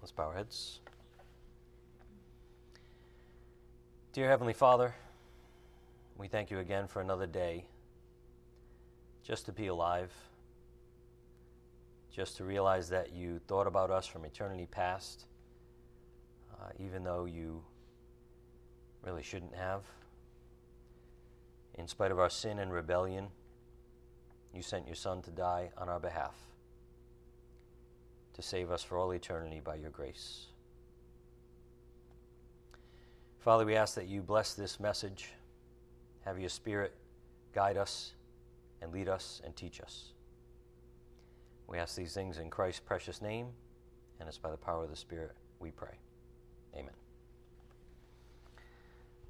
let's bow our heads. Dear Heavenly Father, we thank you again for another day just to be alive, just to realize that you thought about us from eternity past, uh, even though you really shouldn't have. In spite of our sin and rebellion, you sent your Son to die on our behalf, to save us for all eternity by your grace. Father, we ask that you bless this message, have your Spirit guide us and lead us and teach us. We ask these things in Christ's precious name, and it's by the power of the Spirit we pray. Amen.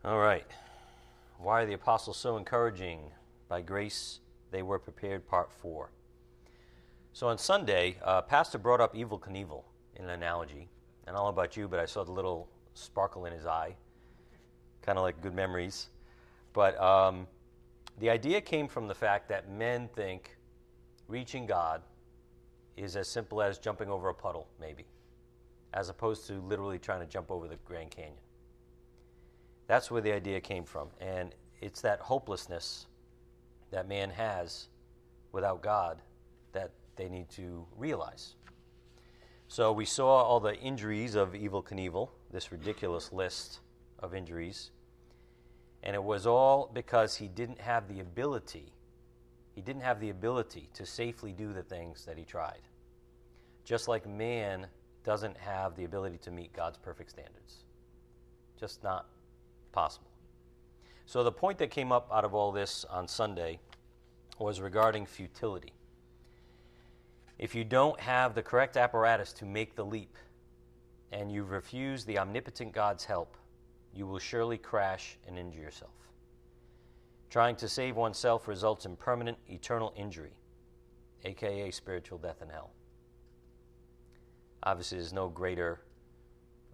All right. Why are the apostles so encouraging? By grace they were prepared, part four. So on Sunday, uh, Pastor brought up Evel Knievel in an analogy. And I don't know about you, but I saw the little sparkle in his eye, kind of like good memories. But um, the idea came from the fact that men think reaching God is as simple as jumping over a puddle, maybe, as opposed to literally trying to jump over the Grand Canyon. That's where the idea came from. And it's that hopelessness that man has without God that they need to realize. So we saw all the injuries of Evel Knievel, this ridiculous list of injuries. And it was all because he didn't have the ability, he didn't have the ability to safely do the things that he tried. Just like man doesn't have the ability to meet God's perfect standards. Just not possible. So, the point that came up out of all this on Sunday was regarding futility. If you don't have the correct apparatus to make the leap, and you refuse the omnipotent God's help, you will surely crash and injure yourself. Trying to save oneself results in permanent, eternal injury, aka spiritual death in hell. Obviously, there's no greater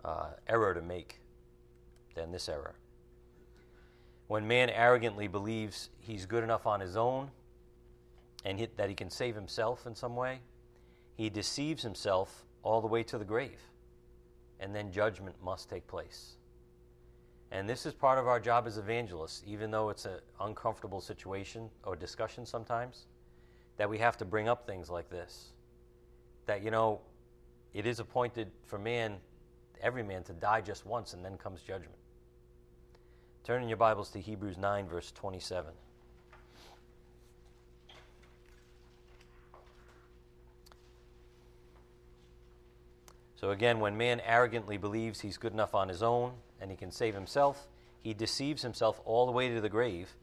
uh, error to make than this error. When man arrogantly believes he's good enough on his own and that he can save himself in some way, he deceives himself all the way to the grave, and then judgment must take place. And this is part of our job as evangelists, even though it's an uncomfortable situation or discussion sometimes, that we have to bring up things like this. That, you know, it is appointed for man, every man, to die just once, and then comes judgment. Turn in your Bibles to Hebrews 9, verse 27. So, again, when man arrogantly believes he's good enough on his own and he can save himself, he deceives himself all the way to the grave,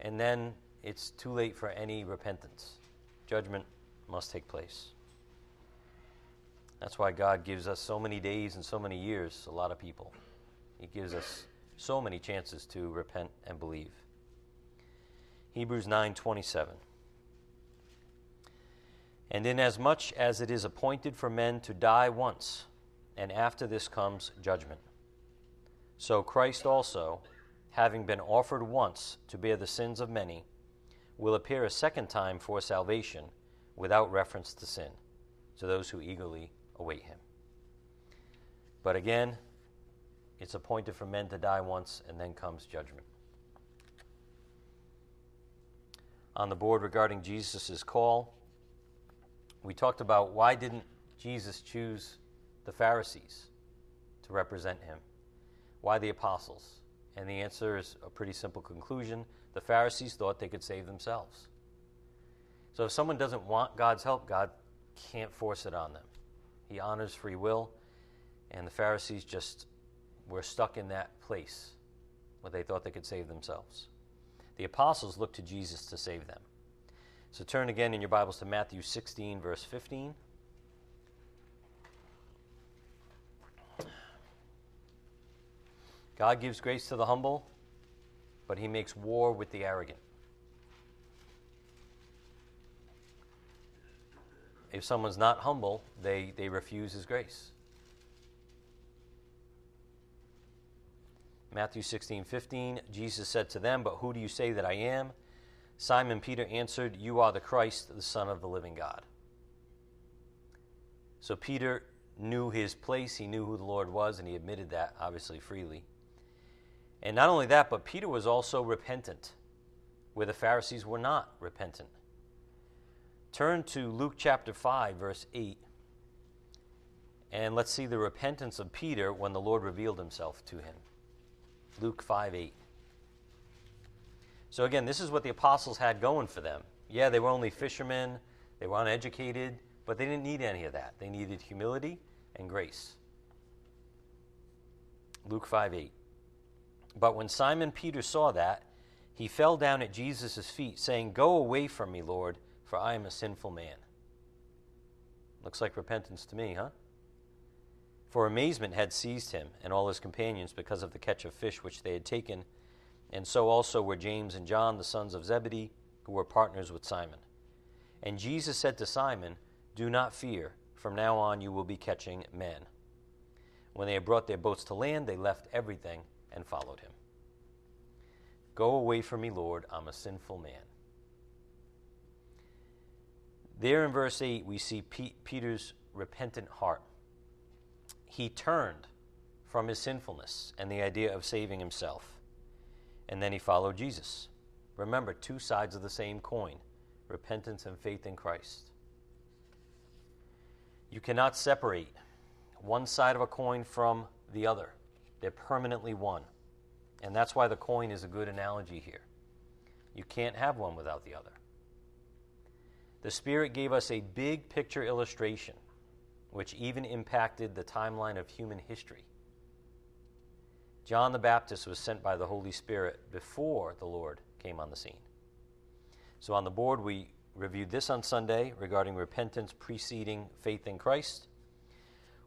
and then it's too late for any repentance. Judgment must take place. That's why God gives us so many days and so many years, a lot of people. He gives us so many chances to repent and believe. Hebrews 9:27 And inasmuch as it is appointed for men to die once, and after this comes judgment. So Christ also, having been offered once to bear the sins of many, will appear a second time for salvation without reference to sin to those who eagerly await him. But again, it's appointed for men to die once, and then comes judgment. On the board regarding Jesus' call, we talked about why didn't Jesus choose the Pharisees to represent him? Why the apostles? And the answer is a pretty simple conclusion. The Pharisees thought they could save themselves. So if someone doesn't want God's help, God can't force it on them. He honors free will, and the Pharisees just were stuck in that place where they thought they could save themselves. The apostles looked to Jesus to save them. So turn again in your Bibles to Matthew 16, verse 15. God gives grace to the humble, but he makes war with the arrogant. If someone's not humble, they, they refuse his grace. Matthew 16, 15, Jesus said to them, But who do you say that I am? Simon Peter answered, You are the Christ, the Son of the living God. So Peter knew his place, he knew who the Lord was, and he admitted that, obviously, freely. And not only that, but Peter was also repentant, where the Pharisees were not repentant. Turn to Luke chapter 5, verse 8, and let's see the repentance of Peter when the Lord revealed himself to him. Luke 5 8. So, again, this is what the apostles had going for them. Yeah, they were only fishermen, they were uneducated, but they didn't need any of that. They needed humility and grace. Luke 5 8. But when Simon Peter saw that, he fell down at Jesus' feet, saying, Go away from me, Lord, for I am a sinful man. Looks like repentance to me, huh? For amazement had seized him and all his companions because of the catch of fish which they had taken, and so also were James and John, the sons of Zebedee, who were partners with Simon. And Jesus said to Simon, Do not fear, from now on you will be catching men. When they had brought their boats to land, they left everything and followed him. Go away from me, Lord, I'm a sinful man. There in verse 8, we see Peter's repentant heart he turned from his sinfulness and the idea of saving himself. And then he followed Jesus. Remember, two sides of the same coin repentance and faith in Christ. You cannot separate one side of a coin from the other, they're permanently one. And that's why the coin is a good analogy here. You can't have one without the other. The Spirit gave us a big picture illustration which even impacted the timeline of human history. John the Baptist was sent by the Holy Spirit before the Lord came on the scene. So, on the board, we reviewed this on Sunday regarding repentance preceding faith in Christ.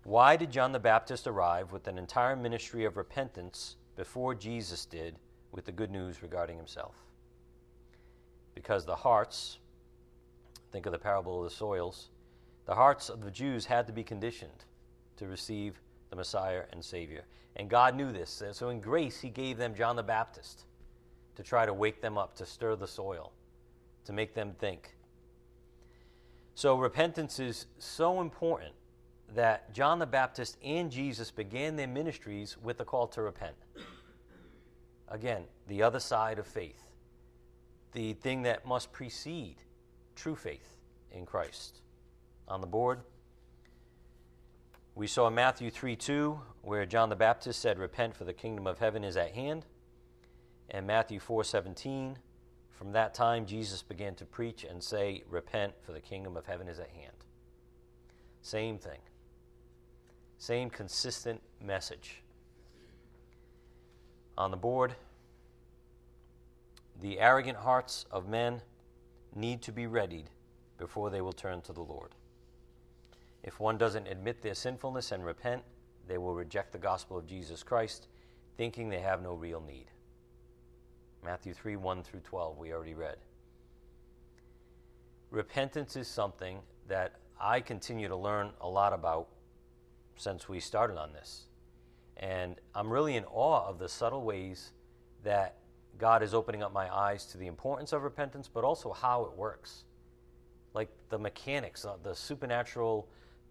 Why did John the Baptist arrive with an entire ministry of repentance before Jesus did with the good news regarding himself? Because the hearts, think of the parable of the soils, the hearts of the Jews had to be conditioned to receive the Messiah and Savior. And God knew this. So in grace, He gave them John the Baptist to try to wake them up, to stir the soil, to make them think. So repentance is so important that John the Baptist and Jesus began their ministries with the call to repent. Again, the other side of faith, the thing that must precede true faith in Christ on the board. We saw in Matthew 3 2, where John the Baptist said, Repent, for the kingdom of heaven is at hand. And Matthew 4 17, from that time Jesus began to preach and say, Repent, for the kingdom of heaven is at hand. Same thing. Same consistent message. On the board, the arrogant hearts of men need to be readied before they will turn to the Lord. If one doesn't admit their sinfulness and repent, they will reject the gospel of Jesus Christ, thinking they have no real need. Matthew 3 1 through 12, we already read. Repentance is something that I continue to learn a lot about since we started on this. And I'm really in awe of the subtle ways that God is opening up my eyes to the importance of repentance, but also how it works. Like the mechanics, uh, the supernatural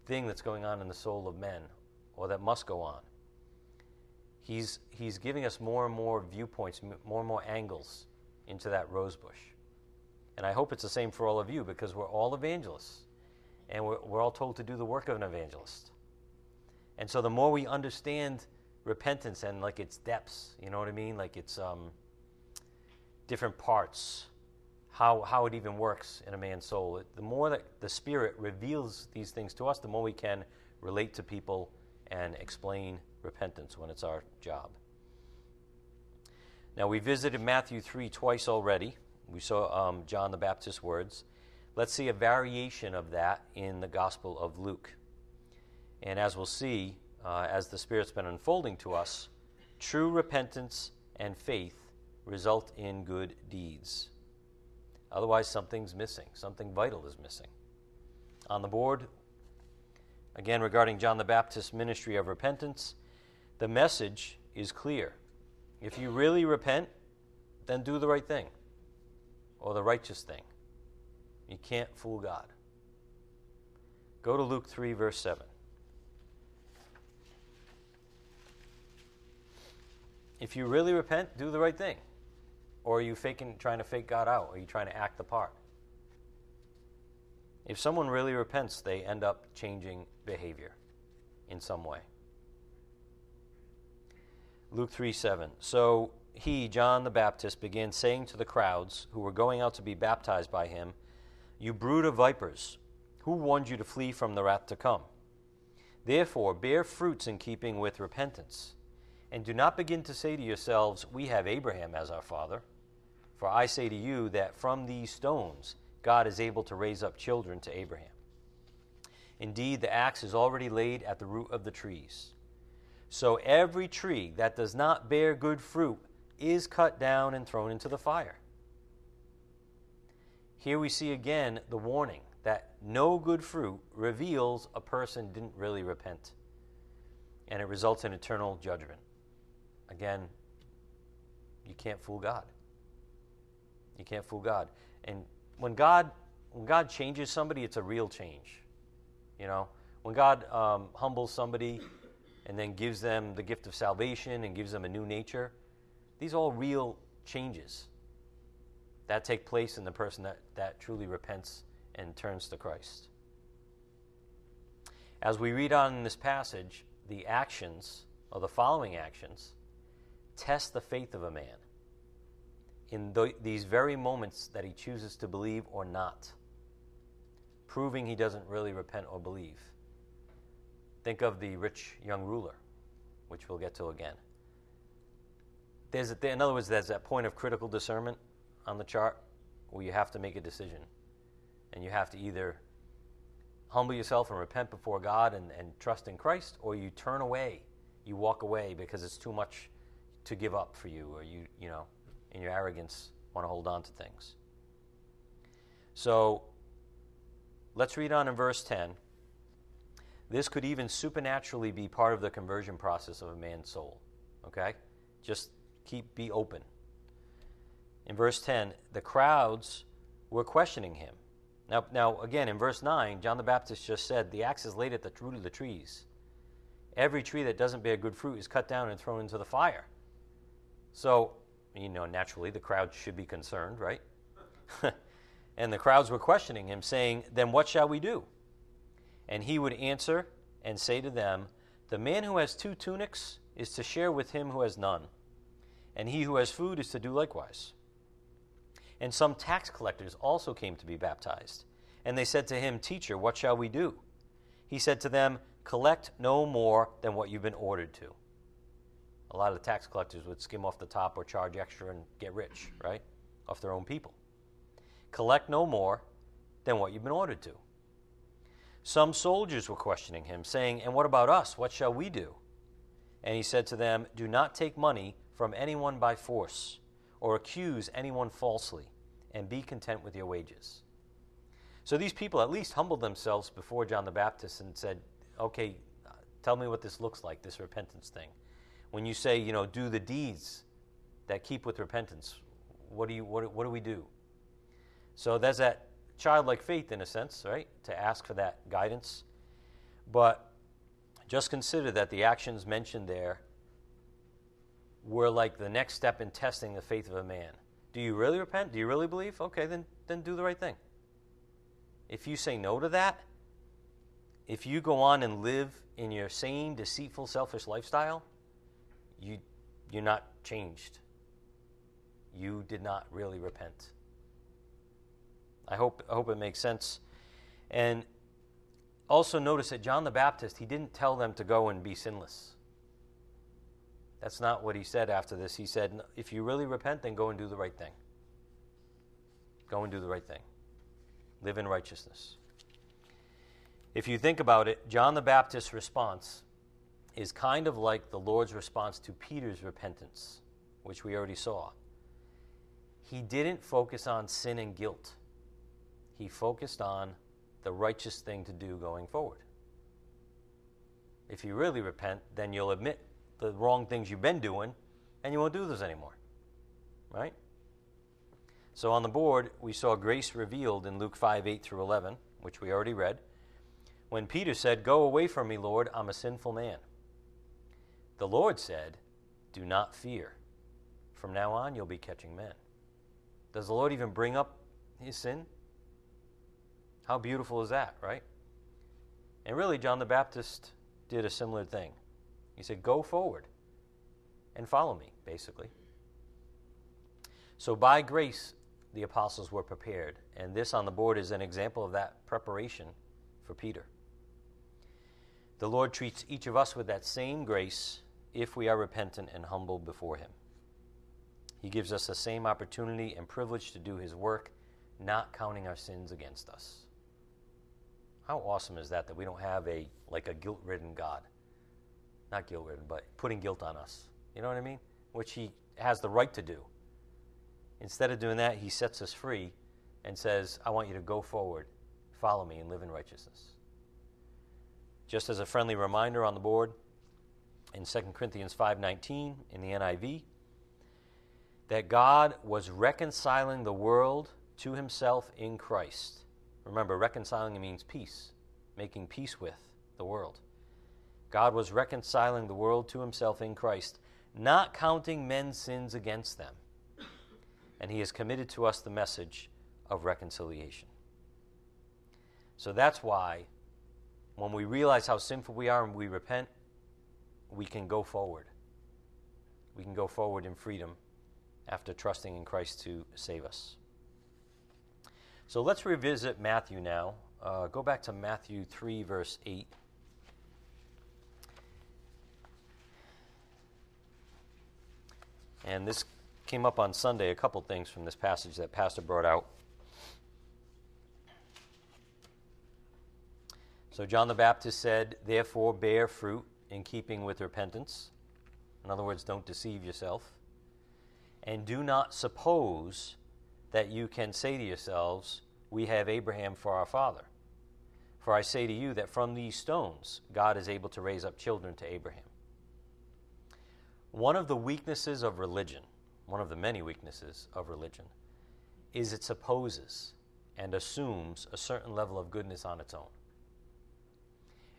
thing that's going on in the soul of men, or that must go on. He's, he's giving us more and more viewpoints, more and more angles into that rosebush. And I hope it's the same for all of you because we're all evangelists. And we're, we're all told to do the work of an evangelist. And so the more we understand repentance and like its depths, you know what I mean? Like its um, different parts, how, how it even works in a man's soul. The more that the Spirit reveals these things to us, the more we can relate to people and explain repentance when it's our job. Now, we visited Matthew 3 twice already. We saw um, John the Baptist's words. Let's see a variation of that in the Gospel of Luke. And as we'll see, uh, as the Spirit's been unfolding to us, true repentance and faith result in good deeds. Otherwise, something's missing, something vital is missing. On the board, again regarding John the Baptist's ministry of repentance, the message is clear. If you really repent, then do the right thing or the righteous thing. You can't fool God. Go to Luke 3, verse 7. If you really repent, do the right thing. Or are you faking, trying to fake God out? Are you trying to act the part? If someone really repents, they end up changing behavior in some way. Luke 3 7. So he, John the Baptist, began saying to the crowds who were going out to be baptized by him, You brood of vipers, who warned you to flee from the wrath to come? Therefore, bear fruits in keeping with repentance. And do not begin to say to yourselves, We have Abraham as our father. For I say to you that from these stones God is able to raise up children to Abraham. Indeed, the axe is already laid at the root of the trees. So every tree that does not bear good fruit is cut down and thrown into the fire. Here we see again the warning that no good fruit reveals a person didn't really repent, and it results in eternal judgment. Again, you can't fool God. You can't fool God. And when God when God changes somebody, it's a real change. You know, when God um, humbles somebody and then gives them the gift of salvation and gives them a new nature, these are all real changes that take place in the person that, that truly repents and turns to Christ. As we read on in this passage, the actions, or the following actions, test the faith of a man in th- these very moments that he chooses to believe or not, proving he doesn't really repent or believe. Think of the rich young ruler, which we'll get to again. There's a, in other words, there's that point of critical discernment on the chart where you have to make a decision. And you have to either humble yourself and repent before God and, and trust in Christ, or you turn away. You walk away because it's too much to give up for you, or you, you know, in your arrogance, want to hold on to things. So let's read on in verse 10. This could even supernaturally be part of the conversion process of a man's soul. Okay? Just keep be open. In verse 10, the crowds were questioning him. Now, now again, in verse 9, John the Baptist just said, The axe is laid at the root of the trees. Every tree that doesn't bear good fruit is cut down and thrown into the fire. So, you know, naturally, the crowd should be concerned, right? and the crowds were questioning him, saying, Then what shall we do? And he would answer and say to them, The man who has two tunics is to share with him who has none, and he who has food is to do likewise. And some tax collectors also came to be baptized. And they said to him, Teacher, what shall we do? He said to them, Collect no more than what you've been ordered to. A lot of the tax collectors would skim off the top or charge extra and get rich, right? Off their own people. Collect no more than what you've been ordered to. Some soldiers were questioning him, saying, And what about us? What shall we do? And he said to them, Do not take money from anyone by force, or accuse anyone falsely, and be content with your wages. So these people at least humbled themselves before John the Baptist and said, Okay, tell me what this looks like, this repentance thing. When you say, you know, do the deeds that keep with repentance, what do, you, what, what do we do? So there's that childlike faith, in a sense, right, to ask for that guidance. But just consider that the actions mentioned there were like the next step in testing the faith of a man. Do you really repent? Do you really believe? Okay, then, then do the right thing. If you say no to that, if you go on and live in your same, deceitful, selfish lifestyle, you, you're not changed. You did not really repent. I hope, I hope it makes sense. And also notice that John the Baptist, he didn't tell them to go and be sinless. That's not what he said after this. He said, if you really repent, then go and do the right thing. Go and do the right thing. Live in righteousness. If you think about it, John the Baptist's response is kind of like the Lord's response to Peter's repentance, which we already saw. He didn't focus on sin and guilt, he focused on the righteous thing to do going forward. If you really repent, then you'll admit the wrong things you've been doing and you won't do those anymore. Right? So on the board, we saw grace revealed in Luke 5 8 through 11, which we already read, when Peter said, Go away from me, Lord, I'm a sinful man. The Lord said, Do not fear. From now on, you'll be catching men. Does the Lord even bring up his sin? How beautiful is that, right? And really, John the Baptist did a similar thing. He said, Go forward and follow me, basically. So, by grace, the apostles were prepared. And this on the board is an example of that preparation for Peter. The Lord treats each of us with that same grace if we are repentant and humble before Him. He gives us the same opportunity and privilege to do His work, not counting our sins against us. How awesome is that that we don't have a like a guilt-ridden God. Not guilt-ridden, but putting guilt on us. You know what I mean? Which he has the right to do. Instead of doing that, he sets us free and says, I want you to go forward, follow me, and live in righteousness. Just as a friendly reminder on the board, in 2 Corinthians 5:19 in the NIV, that God was reconciling the world to himself in Christ. Remember, reconciling means peace, making peace with the world. God was reconciling the world to himself in Christ, not counting men's sins against them and He has committed to us the message of reconciliation. So that's why when we realize how sinful we are and we repent, we can go forward. We can go forward in freedom after trusting in Christ to save us. So let's revisit Matthew now. Uh, go back to Matthew 3, verse 8. And this came up on Sunday a couple things from this passage that Pastor brought out. So, John the Baptist said, Therefore, bear fruit in keeping with repentance. In other words, don't deceive yourself. And do not suppose that you can say to yourselves, We have Abraham for our father. For I say to you that from these stones God is able to raise up children to Abraham. One of the weaknesses of religion one of the many weaknesses of religion, is it supposes and assumes a certain level of goodness on its own.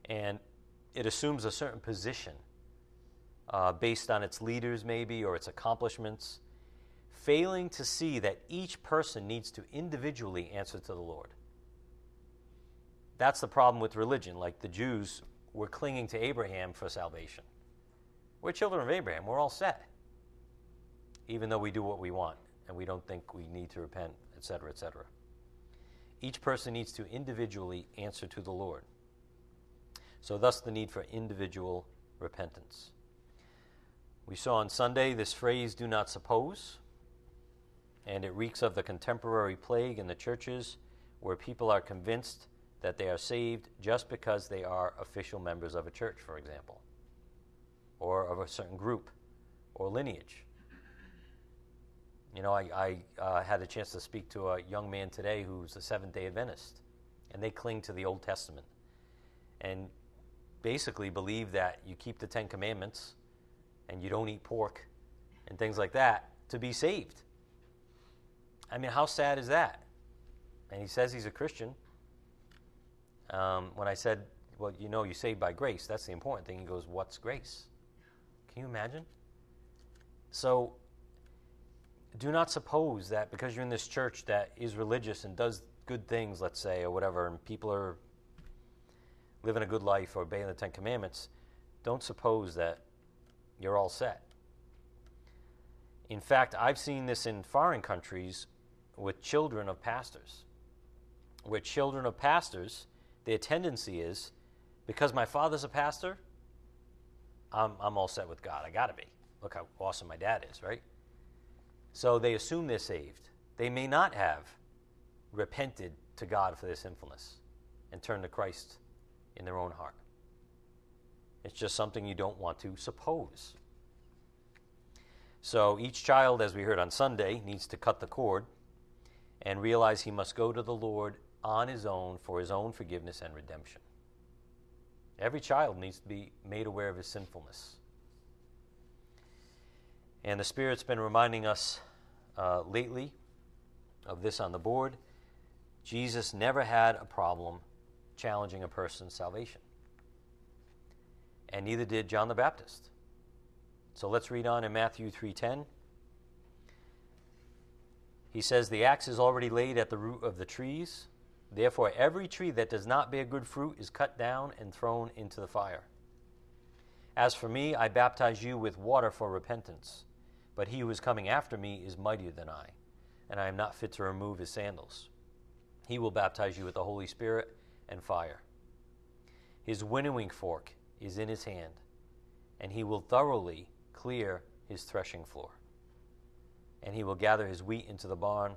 And it assumes a certain position uh, based on its leaders, maybe, or its accomplishments, failing to see that each person needs to individually answer to the Lord. That's the problem with religion. Like the Jews were clinging to Abraham for salvation. We're children of Abraham, we're all set even though we do what we want and we don't think we need to repent, etc., etc. Each person needs to individually answer to the Lord. So, thus, the need for individual repentance. We saw on Sunday this phrase, do not suppose, and it reeks of the contemporary plague in the churches where people are convinced that they are saved just because they are official members of a church, for example, or of a certain group or lineage. You know, I, I uh, had a chance to speak to a young man today who's a Seventh day Adventist, and they cling to the Old Testament and basically believe that you keep the Ten Commandments and you don't eat pork and things like that to be saved. I mean, how sad is that? And he says he's a Christian. Um, when I said, well, you know, you're saved by grace, that's the important thing. He goes, what's grace? Can you imagine? So do not suppose that because you're in this church that is religious and does good things, let's say, or whatever, and people are living a good life or obeying the Ten Commandments, don't suppose that you're all set. In fact, I've seen this in foreign countries with children of pastors, where children of pastors, their tendency is because my father's a pastor, I'm, I'm all set with God. I got to be. Look how awesome my dad is, right? So they assume they're saved. They may not have repented to God for their sinfulness and turned to Christ in their own heart. It's just something you don't want to suppose. So each child, as we heard on Sunday, needs to cut the cord and realize he must go to the Lord on his own for his own forgiveness and redemption. Every child needs to be made aware of his sinfulness. And the Spirit's been reminding us uh, lately of this on the board. Jesus never had a problem challenging a person's salvation. And neither did John the Baptist. So let's read on in Matthew 3:10. He says, The axe is already laid at the root of the trees. Therefore, every tree that does not bear good fruit is cut down and thrown into the fire. As for me, I baptize you with water for repentance. But he who is coming after me is mightier than I, and I am not fit to remove his sandals. He will baptize you with the Holy Spirit and fire. His winnowing fork is in his hand, and he will thoroughly clear his threshing floor and he will gather his wheat into the barn,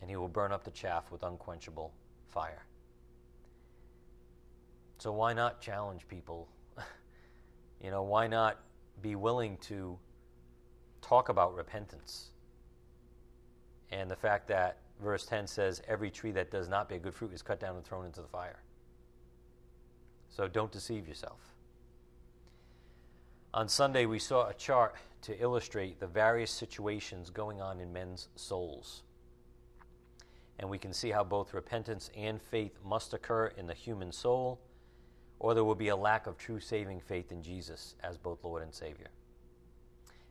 and he will burn up the chaff with unquenchable fire. So, why not challenge people? you know, why not be willing to talk about repentance? And the fact that verse 10 says, Every tree that does not bear good fruit is cut down and thrown into the fire. So, don't deceive yourself. On Sunday, we saw a chart to illustrate the various situations going on in men's souls. And we can see how both repentance and faith must occur in the human soul, or there will be a lack of true saving faith in Jesus as both Lord and Savior.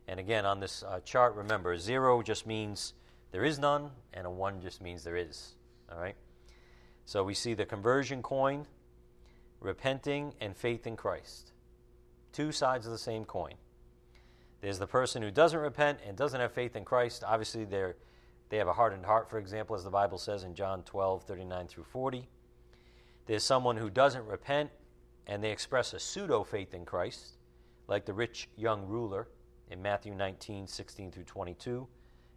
And again, on this uh, chart, remember, zero just means there is none, and a one just means there is. All right? So we see the conversion coin, repenting, and faith in Christ. Two sides of the same coin. There's the person who doesn't repent and doesn't have faith in Christ. Obviously, they're, they have a hardened heart, for example, as the Bible says in John 12, 39 through 40. There's someone who doesn't repent and they express a pseudo faith in Christ, like the rich young ruler in Matthew 19, 16 through 22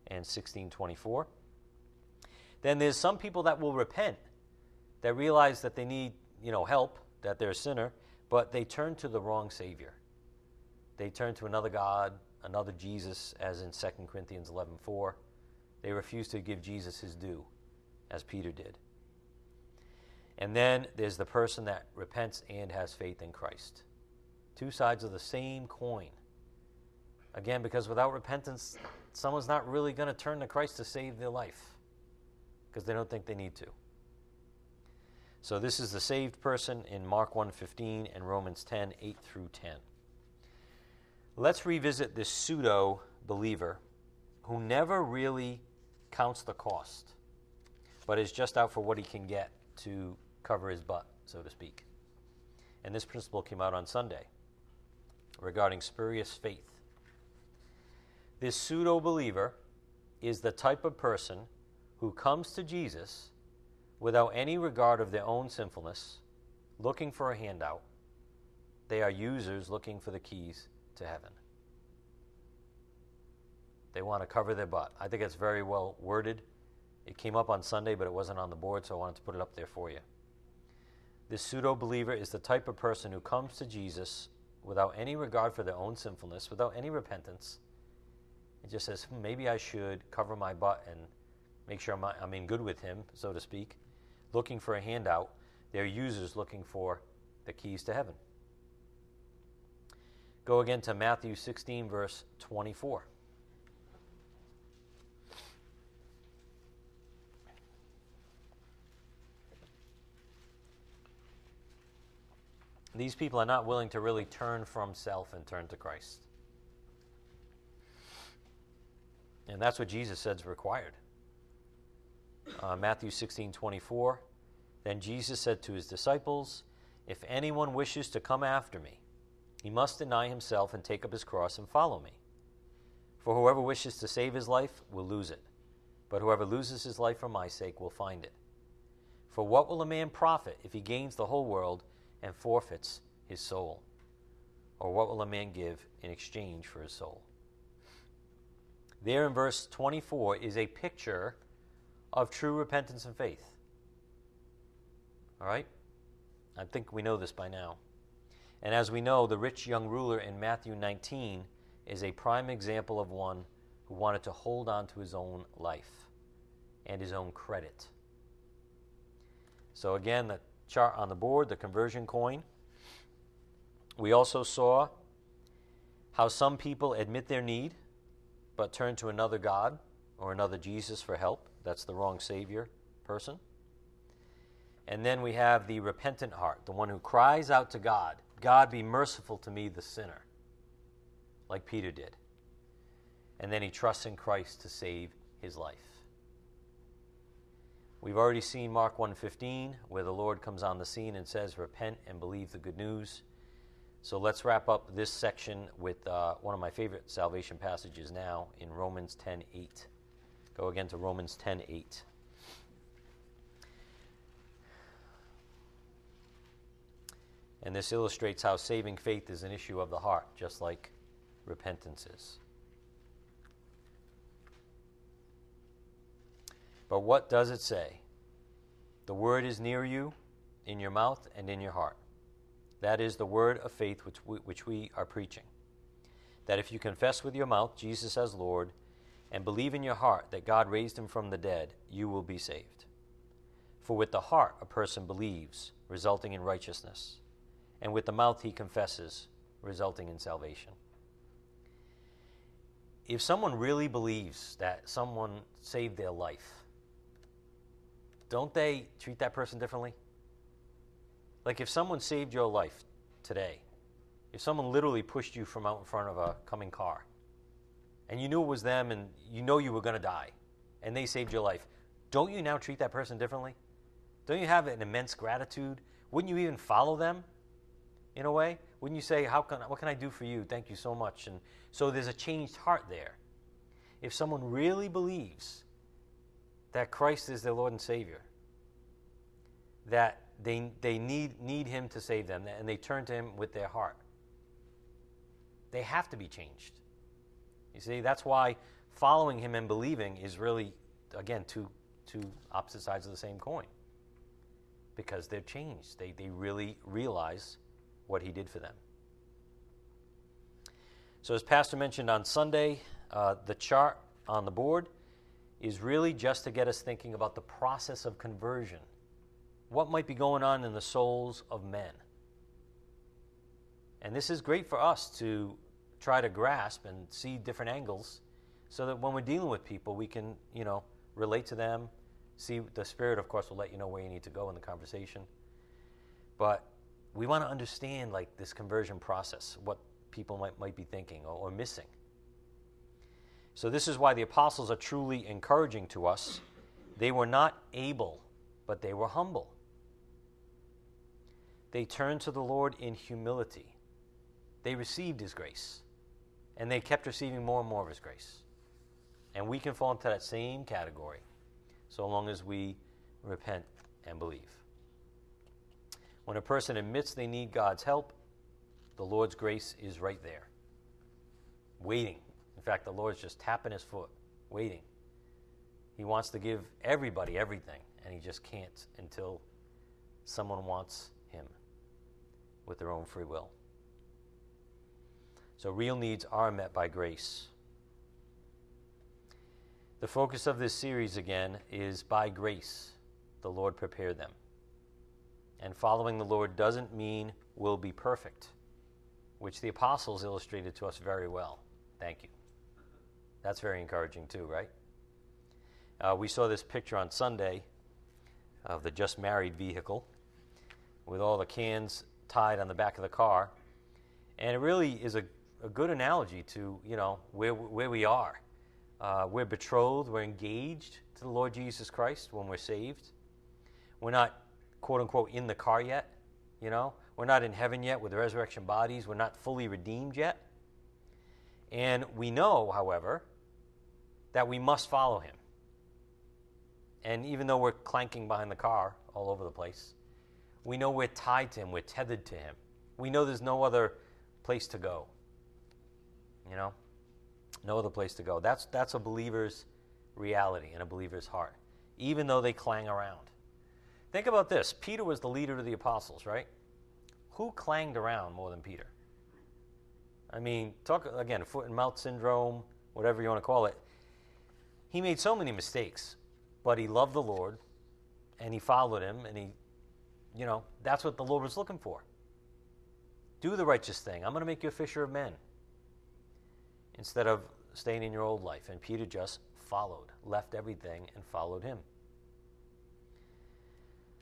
and 16, 24. Then there's some people that will repent, that realize that they need you know, help, that they're a sinner, but they turn to the wrong Savior. They turn to another God, another Jesus, as in 2 Corinthians 11.4. They refuse to give Jesus his due, as Peter did. And then there's the person that repents and has faith in Christ. Two sides of the same coin. Again, because without repentance, someone's not really going to turn to Christ to save their life because they don't think they need to. So this is the saved person in Mark 1:15 and Romans 10:8 through 10. Let's revisit this pseudo believer who never really counts the cost, but is just out for what he can get to cover his butt, so to speak. And this principle came out on Sunday regarding spurious faith. This pseudo believer is the type of person who comes to Jesus without any regard of their own sinfulness, looking for a handout. They are users looking for the keys to heaven. They want to cover their butt. I think it's very well worded. It came up on Sunday, but it wasn't on the board, so I wanted to put it up there for you. This pseudo believer is the type of person who comes to Jesus without any regard for their own sinfulness, without any repentance. It just says, hmm, maybe I should cover my butt and make sure I'm, I'm in good with Him, so to speak, looking for a handout. They're users looking for the keys to heaven. Go again to Matthew 16, verse 24. These people are not willing to really turn from self and turn to Christ. And that's what Jesus said is required. Uh, Matthew 16, 24. Then Jesus said to his disciples, If anyone wishes to come after me, he must deny himself and take up his cross and follow me. For whoever wishes to save his life will lose it, but whoever loses his life for my sake will find it. For what will a man profit if he gains the whole world and forfeits his soul? Or what will a man give in exchange for his soul? There in verse 24 is a picture of true repentance and faith. All right? I think we know this by now. And as we know, the rich young ruler in Matthew 19 is a prime example of one who wanted to hold on to his own life and his own credit. So, again, the chart on the board, the conversion coin. We also saw how some people admit their need but turn to another God or another Jesus for help. That's the wrong Savior person. And then we have the repentant heart, the one who cries out to God God, be merciful to me, the sinner. like Peter did. And then he trusts in Christ to save his life. We've already seen Mark 1:15 where the Lord comes on the scene and says repent and believe the good news. So let's wrap up this section with uh, one of my favorite salvation passages now in Romans 10:8. Go again to Romans 10:8. And this illustrates how saving faith is an issue of the heart, just like repentance is. But what does it say? The word is near you, in your mouth and in your heart. That is the word of faith which we, which we are preaching. That if you confess with your mouth Jesus as Lord and believe in your heart that God raised him from the dead, you will be saved. For with the heart a person believes, resulting in righteousness, and with the mouth he confesses, resulting in salvation. If someone really believes that someone saved their life, don't they treat that person differently? Like if someone saved your life today, if someone literally pushed you from out in front of a coming car, and you knew it was them and you know you were going to die, and they saved your life, don't you now treat that person differently? Don't you have an immense gratitude? Wouldn't you even follow them in a way? Wouldn't you say, How can, What can I do for you? Thank you so much. And so there's a changed heart there. If someone really believes that Christ is their Lord and Savior, that they, they need, need Him to save them, and they turn to Him with their heart. They have to be changed. You see, that's why following Him and believing is really, again, two, two opposite sides of the same coin. Because they're changed. They, they really realize what He did for them. So, as Pastor mentioned on Sunday, uh, the chart on the board is really just to get us thinking about the process of conversion. What might be going on in the souls of men? And this is great for us to try to grasp and see different angles so that when we're dealing with people, we can, you know, relate to them. See, the Spirit, of course, will let you know where you need to go in the conversation. But we want to understand, like, this conversion process, what people might, might be thinking or, or missing. So, this is why the apostles are truly encouraging to us. They were not able, but they were humble. They turned to the Lord in humility. They received His grace, and they kept receiving more and more of His grace. And we can fall into that same category so long as we repent and believe. When a person admits they need God's help, the Lord's grace is right there, waiting in fact, the Lord's just tapping his foot, waiting. He wants to give everybody everything, and he just can't until someone wants him with their own free will. So, real needs are met by grace. The focus of this series, again, is by grace, the Lord prepared them. And following the Lord doesn't mean we'll be perfect, which the apostles illustrated to us very well. Thank you. That's very encouraging, too, right? Uh, we saw this picture on Sunday of the just married vehicle with all the cans tied on the back of the car. And it really is a, a good analogy to, you know, where, where we are. Uh, we're betrothed, we're engaged to the Lord Jesus Christ when we're saved. We're not, quote unquote, in the car yet, you know. We're not in heaven yet with resurrection bodies. We're not fully redeemed yet. And we know, however, that we must follow him. And even though we're clanking behind the car all over the place, we know we're tied to him, we're tethered to him. We know there's no other place to go. You know? No other place to go. That's, that's a believer's reality and a believer's heart, even though they clang around. Think about this Peter was the leader of the apostles, right? Who clanged around more than Peter? I mean, talk again, foot and mouth syndrome, whatever you want to call it. He made so many mistakes, but he loved the Lord and he followed him and he, you know, that's what the Lord was looking for. Do the righteous thing. I'm going to make you a fisher of men instead of staying in your old life. And Peter just followed, left everything, and followed him.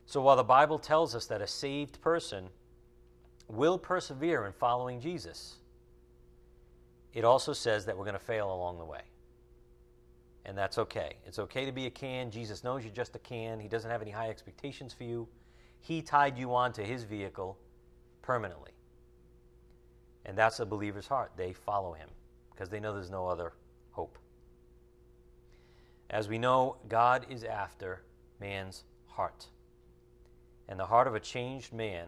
So while the Bible tells us that a saved person will persevere in following Jesus, it also says that we're going to fail along the way. And that's okay. It's okay to be a can. Jesus knows you're just a can. He doesn't have any high expectations for you. He tied you onto his vehicle permanently. And that's a believer's heart. They follow him because they know there's no other hope. As we know, God is after man's heart. And the heart of a changed man,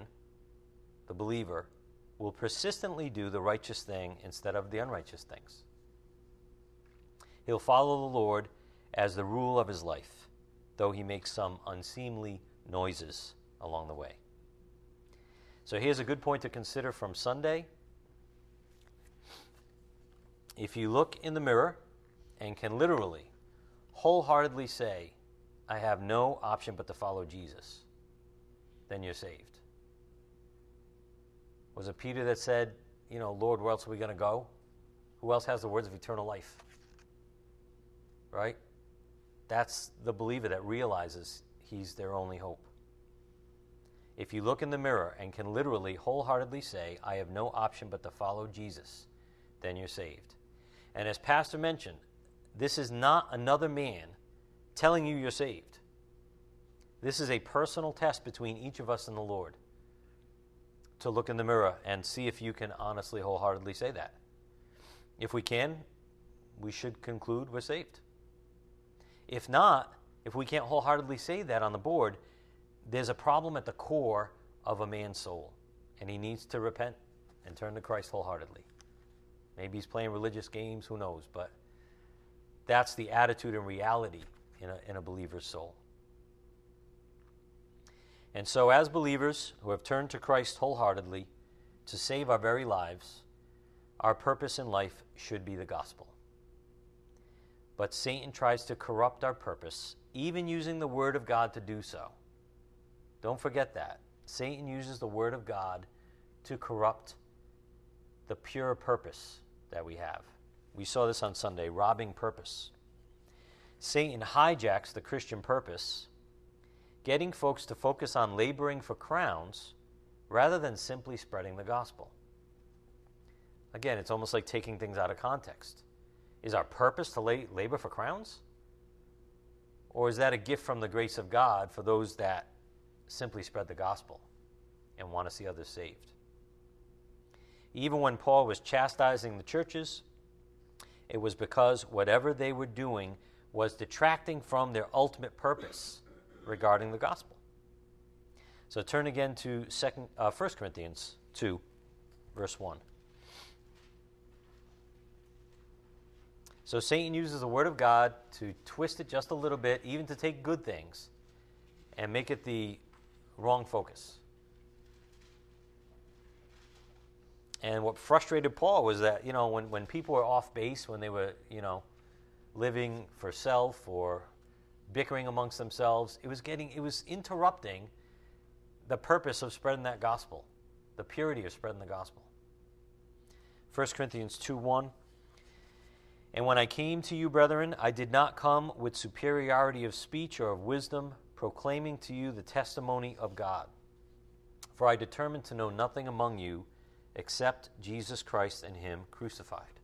the believer, will persistently do the righteous thing instead of the unrighteous things. He'll follow the Lord as the rule of his life, though he makes some unseemly noises along the way. So here's a good point to consider from Sunday. If you look in the mirror and can literally, wholeheartedly say, I have no option but to follow Jesus, then you're saved. Was it Peter that said, You know, Lord, where else are we going to go? Who else has the words of eternal life? Right? That's the believer that realizes he's their only hope. If you look in the mirror and can literally wholeheartedly say, I have no option but to follow Jesus, then you're saved. And as Pastor mentioned, this is not another man telling you you're saved. This is a personal test between each of us and the Lord to look in the mirror and see if you can honestly, wholeheartedly say that. If we can, we should conclude we're saved. If not, if we can't wholeheartedly say that on the board, there's a problem at the core of a man's soul, and he needs to repent and turn to Christ wholeheartedly. Maybe he's playing religious games, who knows, but that's the attitude and reality in a, in a believer's soul. And so, as believers who have turned to Christ wholeheartedly to save our very lives, our purpose in life should be the gospel. But Satan tries to corrupt our purpose, even using the Word of God to do so. Don't forget that. Satan uses the Word of God to corrupt the pure purpose that we have. We saw this on Sunday robbing purpose. Satan hijacks the Christian purpose, getting folks to focus on laboring for crowns rather than simply spreading the gospel. Again, it's almost like taking things out of context. Is our purpose to labor for crowns? Or is that a gift from the grace of God for those that simply spread the gospel and want to see others saved. Even when Paul was chastising the churches, it was because whatever they were doing was detracting from their ultimate purpose regarding the gospel. So turn again to second, uh, 1 Corinthians 2, verse 1. So Satan uses the Word of God to twist it just a little bit, even to take good things, and make it the wrong focus. And what frustrated Paul was that, you know, when, when people were off base, when they were, you know, living for self or bickering amongst themselves, it was getting, it was interrupting the purpose of spreading that gospel, the purity of spreading the gospel. 1 Corinthians 2 1. And when I came to you, brethren, I did not come with superiority of speech or of wisdom proclaiming to you the testimony of God. For I determined to know nothing among you except Jesus Christ and Him crucified.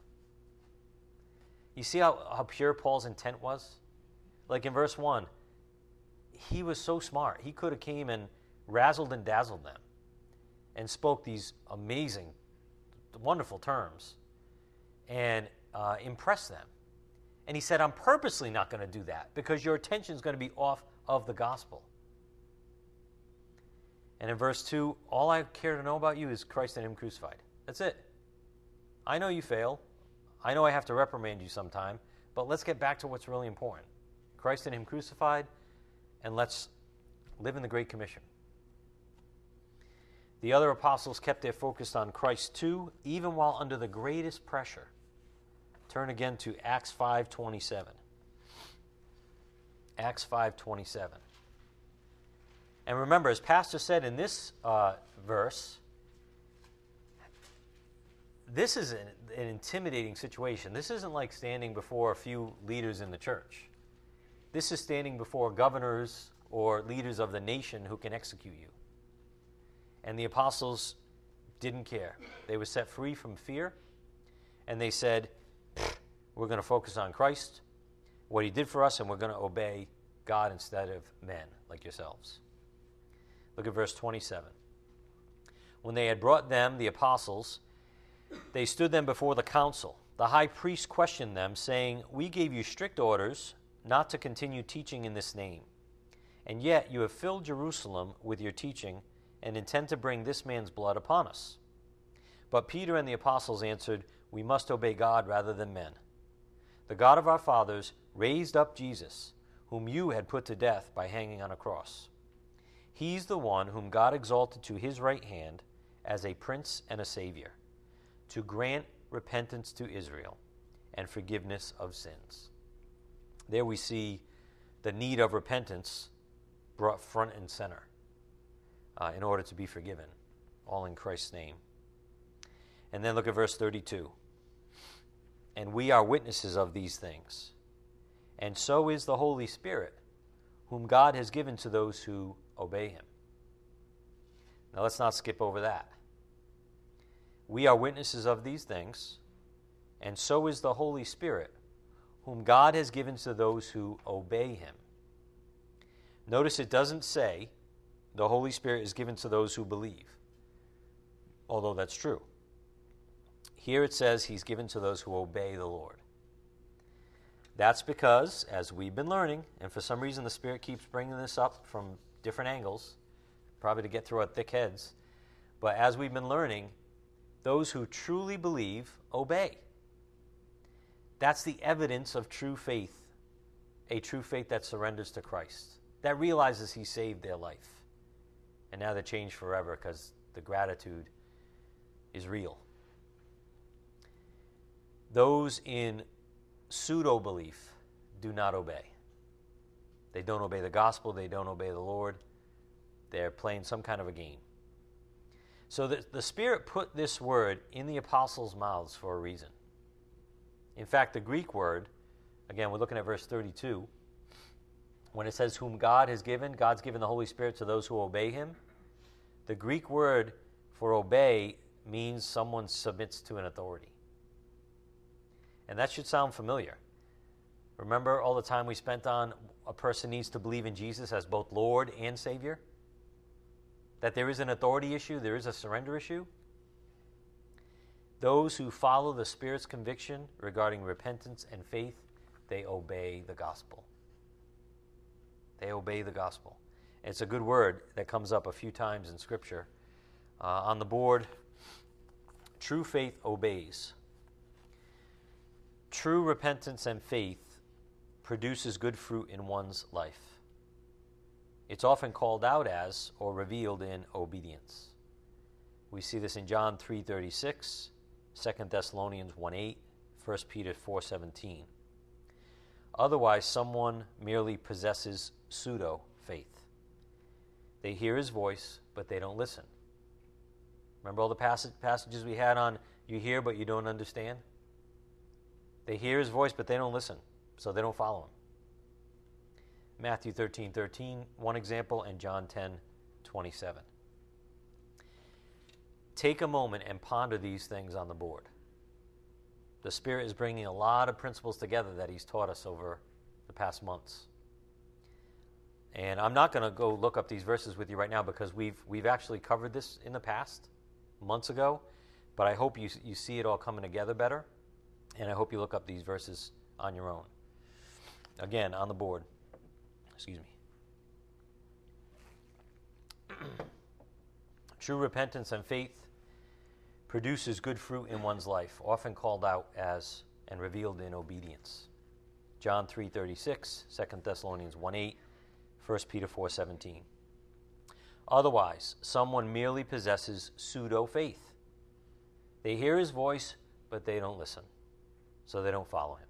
You see how, how pure Paul's intent was? Like in verse 1, he was so smart. He could have came and razzled and dazzled them and spoke these amazing, wonderful terms and uh, impressed them. And he said, I'm purposely not going to do that because your attention is going to be off of the gospel. And in verse 2, all I care to know about you is Christ and Him crucified. That's it. I know you fail. I know I have to reprimand you sometime, but let's get back to what's really important Christ and Him crucified, and let's live in the Great Commission. The other apostles kept their focus on Christ too, even while under the greatest pressure. Turn again to Acts 5:27. Acts 5:27. And remember, as Pastor said in this uh, verse, this is an, an intimidating situation. This isn't like standing before a few leaders in the church. This is standing before governors or leaders of the nation who can execute you. And the apostles didn't care. They were set free from fear, and they said, We're going to focus on Christ, what he did for us, and we're going to obey God instead of men like yourselves. Look at verse 27. When they had brought them, the apostles, they stood them before the council. The high priest questioned them, saying, We gave you strict orders not to continue teaching in this name. And yet you have filled Jerusalem with your teaching and intend to bring this man's blood upon us. But Peter and the apostles answered, We must obey God rather than men. The God of our fathers raised up Jesus, whom you had put to death by hanging on a cross. He's the one whom God exalted to his right hand as a prince and a savior, to grant repentance to Israel and forgiveness of sins. There we see the need of repentance brought front and center uh, in order to be forgiven, all in Christ's name. And then look at verse 32. And we are witnesses of these things. And so is the Holy Spirit, whom God has given to those who obey him. Now let's not skip over that. We are witnesses of these things, and so is the Holy Spirit, whom God has given to those who obey him. Notice it doesn't say the Holy Spirit is given to those who believe, although that's true. Here it says he's given to those who obey the Lord. That's because, as we've been learning, and for some reason the Spirit keeps bringing this up from different angles, probably to get through our thick heads, but as we've been learning, those who truly believe obey. That's the evidence of true faith, a true faith that surrenders to Christ, that realizes He saved their life. And now they're changed forever because the gratitude is real. Those in pseudo belief do not obey. They don't obey the gospel, they don't obey the Lord. They're playing some kind of a game. So the, the Spirit put this word in the apostles' mouths for a reason. In fact, the Greek word, again, we're looking at verse 32, when it says, Whom God has given, God's given the Holy Spirit to those who obey Him. The Greek word for obey means someone submits to an authority. And that should sound familiar. Remember all the time we spent on a person needs to believe in Jesus as both Lord and Savior? That there is an authority issue, there is a surrender issue? Those who follow the Spirit's conviction regarding repentance and faith, they obey the gospel. They obey the gospel. It's a good word that comes up a few times in Scripture. Uh, on the board, true faith obeys. True repentance and faith produces good fruit in one's life. It's often called out as or revealed in obedience. We see this in John 3:36, 2 Thessalonians 1:8, 1 Peter 4:17. Otherwise, someone merely possesses pseudo faith. They hear his voice, but they don't listen. Remember all the passage, passages we had on you hear but you don't understand? They hear his voice, but they don't listen, so they don't follow him. Matthew 13 13, one example, and John 10 27. Take a moment and ponder these things on the board. The Spirit is bringing a lot of principles together that He's taught us over the past months. And I'm not going to go look up these verses with you right now because we've, we've actually covered this in the past, months ago. But I hope you, you see it all coming together better. And I hope you look up these verses on your own. Again, on the board. Excuse me. True repentance and faith produces good fruit in one's life, often called out as and revealed in obedience. John 3:36, 2 Thessalonians 1:8, 1 Peter 4:17. Otherwise, someone merely possesses pseudo faith. They hear his voice, but they don't listen so they don't follow him.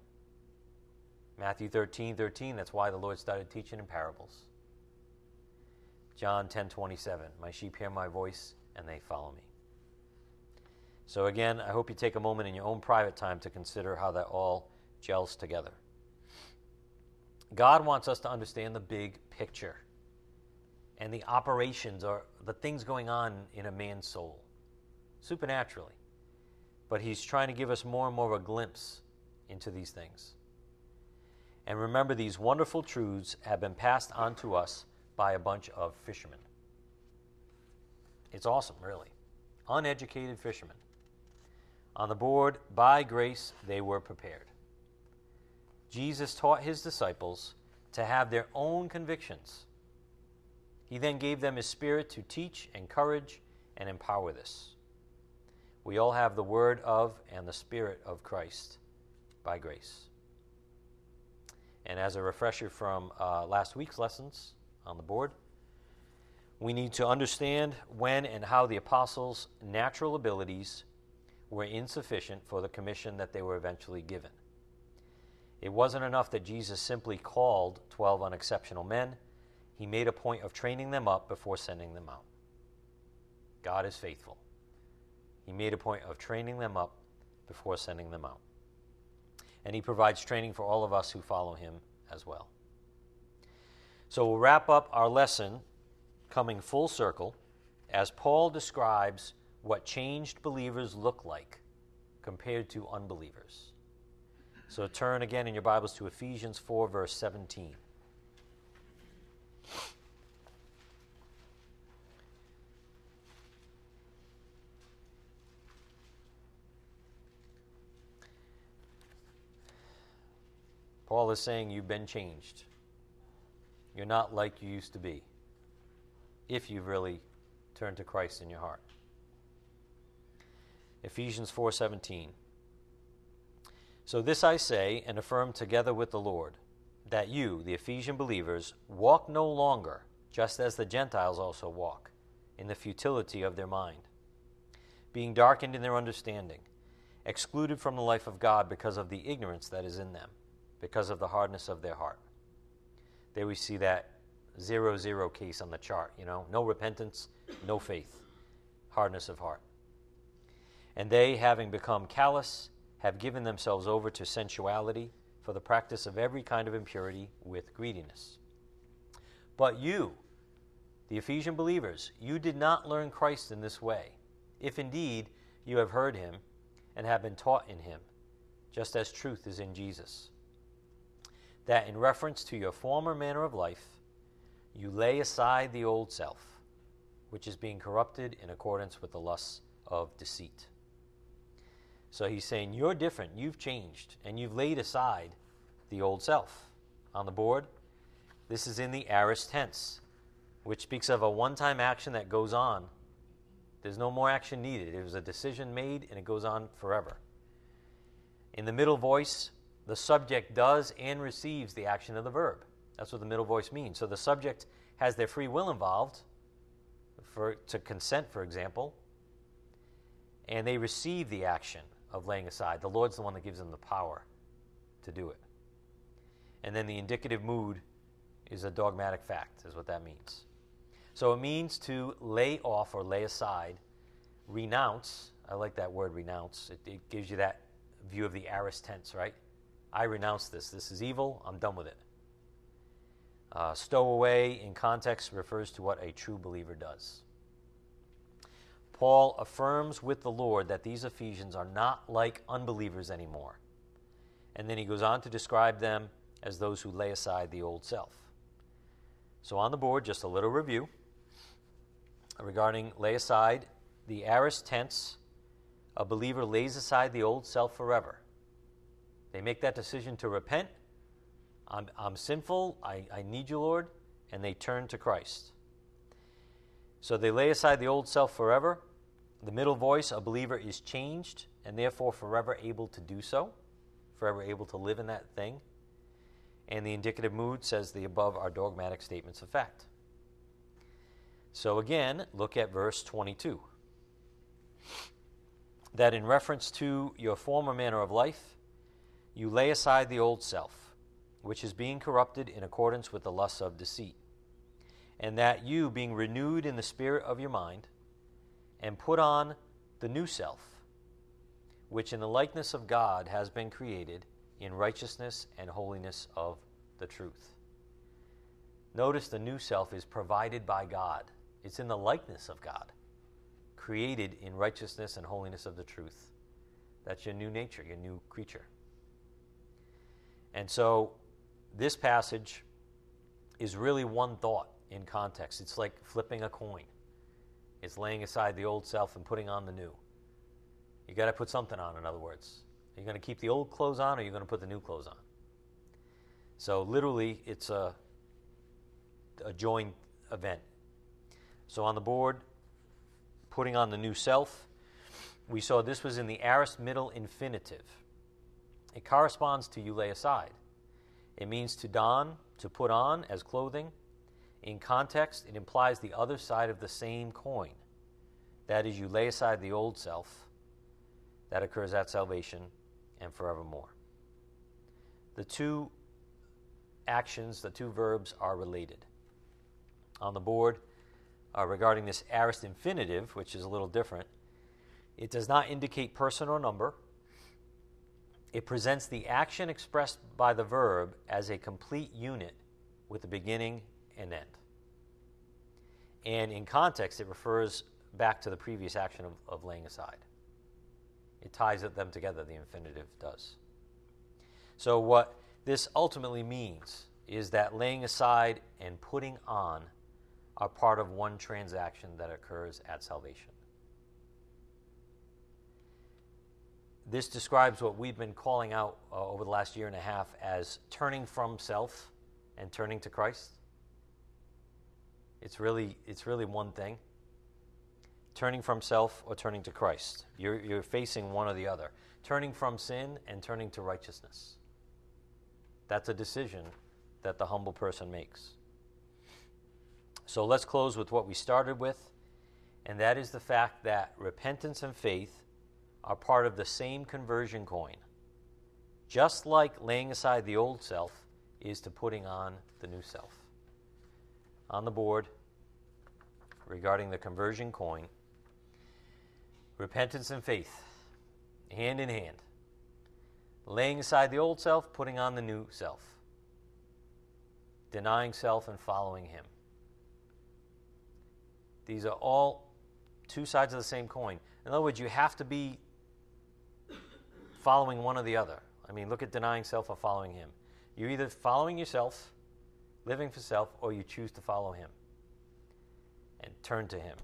Matthew 13, 13, that's why the Lord started teaching in parables. John 10, 27, my sheep hear my voice and they follow me. So again, I hope you take a moment in your own private time to consider how that all gels together. God wants us to understand the big picture and the operations or the things going on in a man's soul supernaturally. but he's trying to give us more and more of a glimpse into these things. And remember, these wonderful truths have been passed on to us by a bunch of fishermen. It's awesome, really. Uneducated fishermen. On the board, by grace, they were prepared. Jesus taught his disciples to have their own convictions. He then gave them his spirit to teach, encourage, and empower this. We all have the word of and the spirit of Christ by grace. And as a refresher from uh, last week's lessons on the board, we need to understand when and how the apostles' natural abilities were insufficient for the commission that they were eventually given. It wasn't enough that Jesus simply called 12 unexceptional men, he made a point of training them up before sending them out. God is faithful. He made a point of training them up before sending them out. And he provides training for all of us who follow him as well. So we'll wrap up our lesson coming full circle as Paul describes what changed believers look like compared to unbelievers. So turn again in your Bibles to Ephesians 4, verse 17. Paul is saying you've been changed. You're not like you used to be if you've really turned to Christ in your heart. Ephesians 4:17 So this I say and affirm together with the Lord that you the Ephesian believers walk no longer just as the Gentiles also walk in the futility of their mind being darkened in their understanding excluded from the life of God because of the ignorance that is in them because of the hardness of their heart. There we see that zero zero case on the chart, you know, no repentance, no faith, hardness of heart. And they, having become callous, have given themselves over to sensuality for the practice of every kind of impurity with greediness. But you, the Ephesian believers, you did not learn Christ in this way, if indeed you have heard him and have been taught in him, just as truth is in Jesus that in reference to your former manner of life, you lay aside the old self, which is being corrupted in accordance with the lusts of deceit. So he's saying, You're different, you've changed, and you've laid aside the old self. On the board, this is in the aorist tense, which speaks of a one time action that goes on. There's no more action needed. It was a decision made, and it goes on forever. In the middle voice, the subject does and receives the action of the verb. That's what the middle voice means. So the subject has their free will involved for, to consent, for example, and they receive the action of laying aside. The Lord's the one that gives them the power to do it. And then the indicative mood is a dogmatic fact, is what that means. So it means to lay off or lay aside, renounce. I like that word, renounce. It, it gives you that view of the aorist tense, right? I renounce this. This is evil. I'm done with it. Uh, stow away in context refers to what a true believer does. Paul affirms with the Lord that these Ephesians are not like unbelievers anymore. And then he goes on to describe them as those who lay aside the old self. So, on the board, just a little review regarding lay aside the aorist tense. A believer lays aside the old self forever. They make that decision to repent. I'm, I'm sinful. I, I need you, Lord. And they turn to Christ. So they lay aside the old self forever. The middle voice, a believer, is changed and therefore forever able to do so, forever able to live in that thing. And the indicative mood says the above are dogmatic statements of fact. So again, look at verse 22. That in reference to your former manner of life, you lay aside the old self, which is being corrupted in accordance with the lusts of deceit, and that you, being renewed in the spirit of your mind, and put on the new self, which in the likeness of God has been created in righteousness and holiness of the truth. Notice the new self is provided by God, it's in the likeness of God, created in righteousness and holiness of the truth. That's your new nature, your new creature. And so this passage is really one thought in context. It's like flipping a coin. It's laying aside the old self and putting on the new. You got to put something on, in other words. Are you going to keep the old clothes on or are you going to put the new clothes on? So, literally, it's a, a joint event. So, on the board, putting on the new self, we saw this was in the aorist middle infinitive. It corresponds to you lay aside. It means to don, to put on as clothing. In context, it implies the other side of the same coin. That is, you lay aside the old self. That occurs at salvation and forevermore. The two actions, the two verbs, are related. On the board, uh, regarding this aorist infinitive, which is a little different, it does not indicate person or number. It presents the action expressed by the verb as a complete unit with a beginning and end. And in context, it refers back to the previous action of, of laying aside. It ties them together, the infinitive does. So, what this ultimately means is that laying aside and putting on are part of one transaction that occurs at salvation. This describes what we've been calling out uh, over the last year and a half as turning from self and turning to Christ. It's really, it's really one thing turning from self or turning to Christ. You're, you're facing one or the other. Turning from sin and turning to righteousness. That's a decision that the humble person makes. So let's close with what we started with, and that is the fact that repentance and faith are part of the same conversion coin. Just like laying aside the old self is to putting on the new self. On the board, regarding the conversion coin, repentance and faith, hand in hand. Laying aside the old self, putting on the new self. Denying self and following Him. These are all two sides of the same coin. In other words, you have to be following one or the other. I mean, look at denying self or following Him. You're either following yourself, living for self, or you choose to follow Him and turn to Him.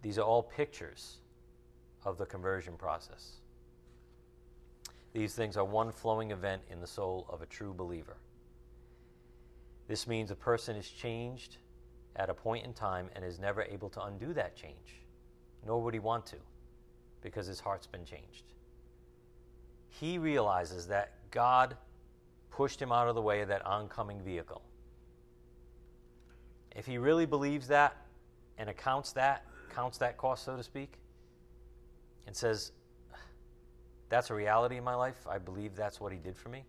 These are all pictures of the conversion process. These things are one flowing event in the soul of a true believer. This means a person is changed at a point in time and is never able to undo that change, nor would he want to, because his heart's been changed. He realizes that God pushed him out of the way of that oncoming vehicle. If he really believes that and accounts that, counts that cost, so to speak, and says, That's a reality in my life, I believe that's what he did for me,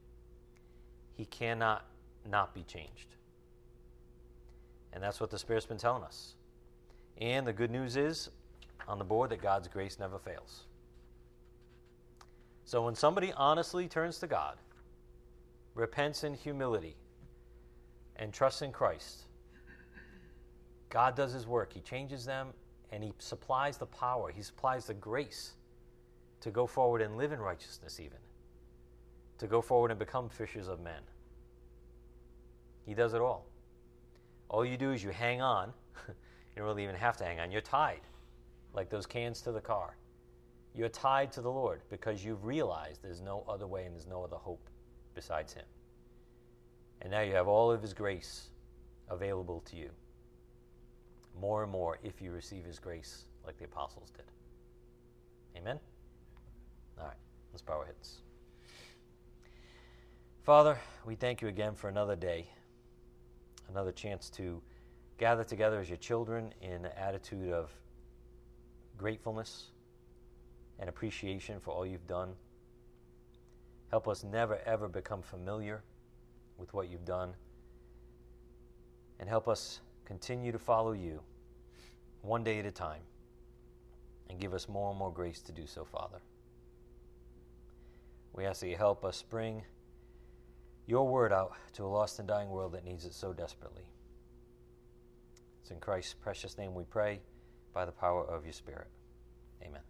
he cannot not be changed. And that's what the Spirit's been telling us. And the good news is on the board that God's grace never fails. So when somebody honestly turns to God, repents in humility, and trusts in Christ, God does His work. He changes them and He supplies the power, He supplies the grace to go forward and live in righteousness, even. To go forward and become fishers of men. He does it all. All you do is you hang on. you don't really even have to hang on. You're tied, like those cans to the car. You're tied to the Lord because you've realized there's no other way and there's no other hope besides Him. And now you have all of His grace available to you. More and more if you receive His grace like the apostles did. Amen? All right, let's bow our heads. Father, we thank you again for another day another chance to gather together as your children in an attitude of gratefulness and appreciation for all you've done. Help us never, ever become familiar with what you've done. And help us continue to follow you one day at a time. And give us more and more grace to do so, Father. We ask that you help us bring your word out to a lost and dying world that needs it so desperately. It's in Christ's precious name we pray by the power of your Spirit. Amen.